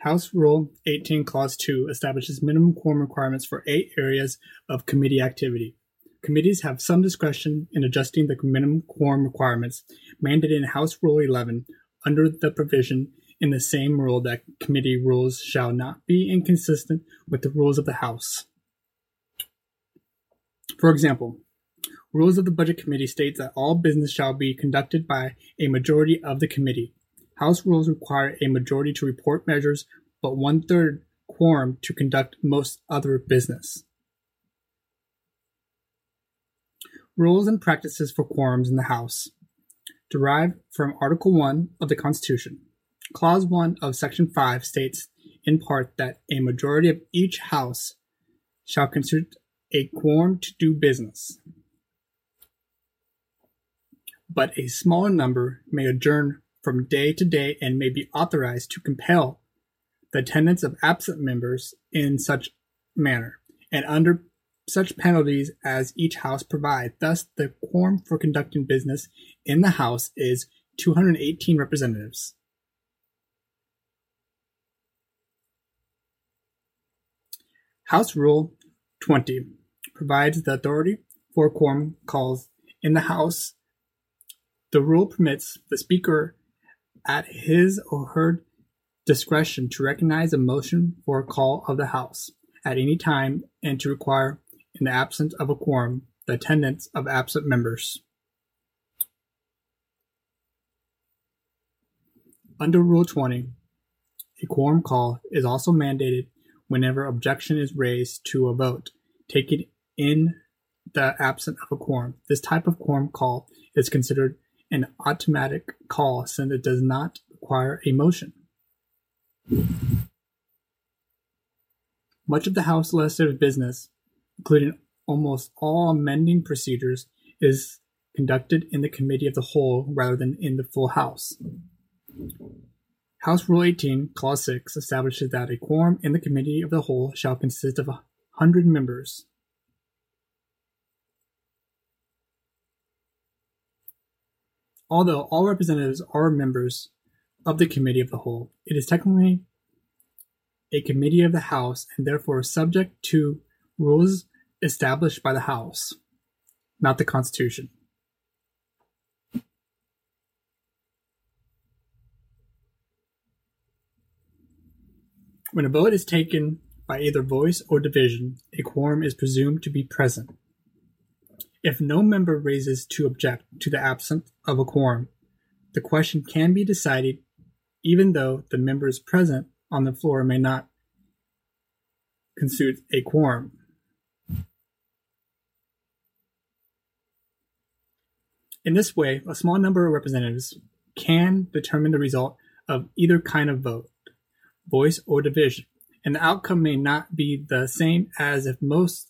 House Rule 18, Clause 2 establishes minimum quorum requirements for eight areas of committee activity. Committees have some discretion in adjusting the minimum quorum requirements mandated in House Rule 11 under the provision in the same rule that committee rules shall not be inconsistent with the rules of the House. For example, Rules of the Budget Committee states that all business shall be conducted by a majority of the committee. House rules require a majority to report measures, but one third quorum to conduct most other business. Rules and practices for quorums in the House. Derived from Article 1 of the Constitution. Clause 1 of Section 5 states, in part, that a majority of each House shall constitute a quorum to do business but a smaller number may adjourn from day to day and may be authorized to compel the attendance of absent members in such manner, and under such penalties as each house provide. Thus, the quorum for conducting business in the house is 218 representatives. House Rule 20 provides the authority for quorum calls in the House the rule permits the Speaker at his or her discretion to recognize a motion for a call of the House at any time and to require, in the absence of a quorum, the attendance of absent members. Under Rule 20, a quorum call is also mandated whenever objection is raised to a vote taken in the absence of a quorum. This type of quorum call is considered an automatic call since it does not require a motion. Much of the House legislative business, including almost all amending procedures, is conducted in the Committee of the Whole rather than in the full House. House Rule 18, Clause 6 establishes that a quorum in the Committee of the Whole shall consist of 100 members. Although all representatives are members of the Committee of the Whole, it is technically a committee of the House and therefore subject to rules established by the House, not the Constitution. When a vote is taken by either voice or division, a quorum is presumed to be present. If no member raises to object to the absence of a quorum, the question can be decided even though the members present on the floor may not constitute a quorum. In this way, a small number of representatives can determine the result of either kind of vote, voice or division, and the outcome may not be the same as if most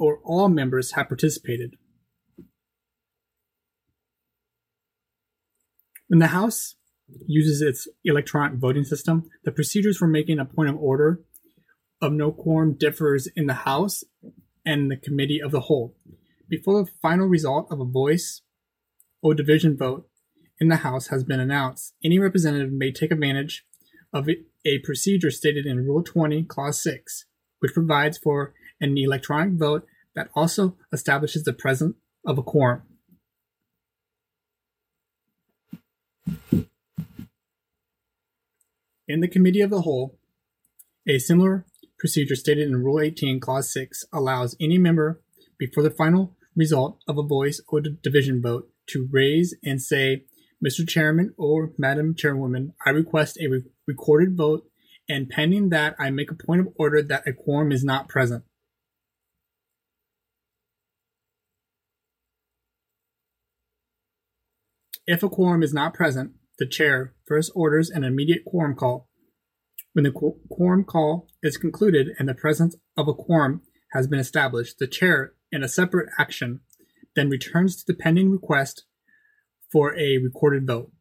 or all members have participated. When the House uses its electronic voting system, the procedures for making a point of order of no quorum differs in the House and the Committee of the Whole. Before the final result of a voice or division vote in the House has been announced, any representative may take advantage of a procedure stated in Rule 20, Clause 6, which provides for an electronic vote that also establishes the presence of a quorum. In the Committee of the Whole, a similar procedure stated in Rule 18, Clause 6 allows any member, before the final result of a voice or division vote, to raise and say, Mr. Chairman or Madam Chairwoman, I request a re- recorded vote, and pending that, I make a point of order that a quorum is not present. If a quorum is not present, the chair first orders an immediate quorum call. When the quorum call is concluded and the presence of a quorum has been established, the chair, in a separate action, then returns to the pending request for a recorded vote.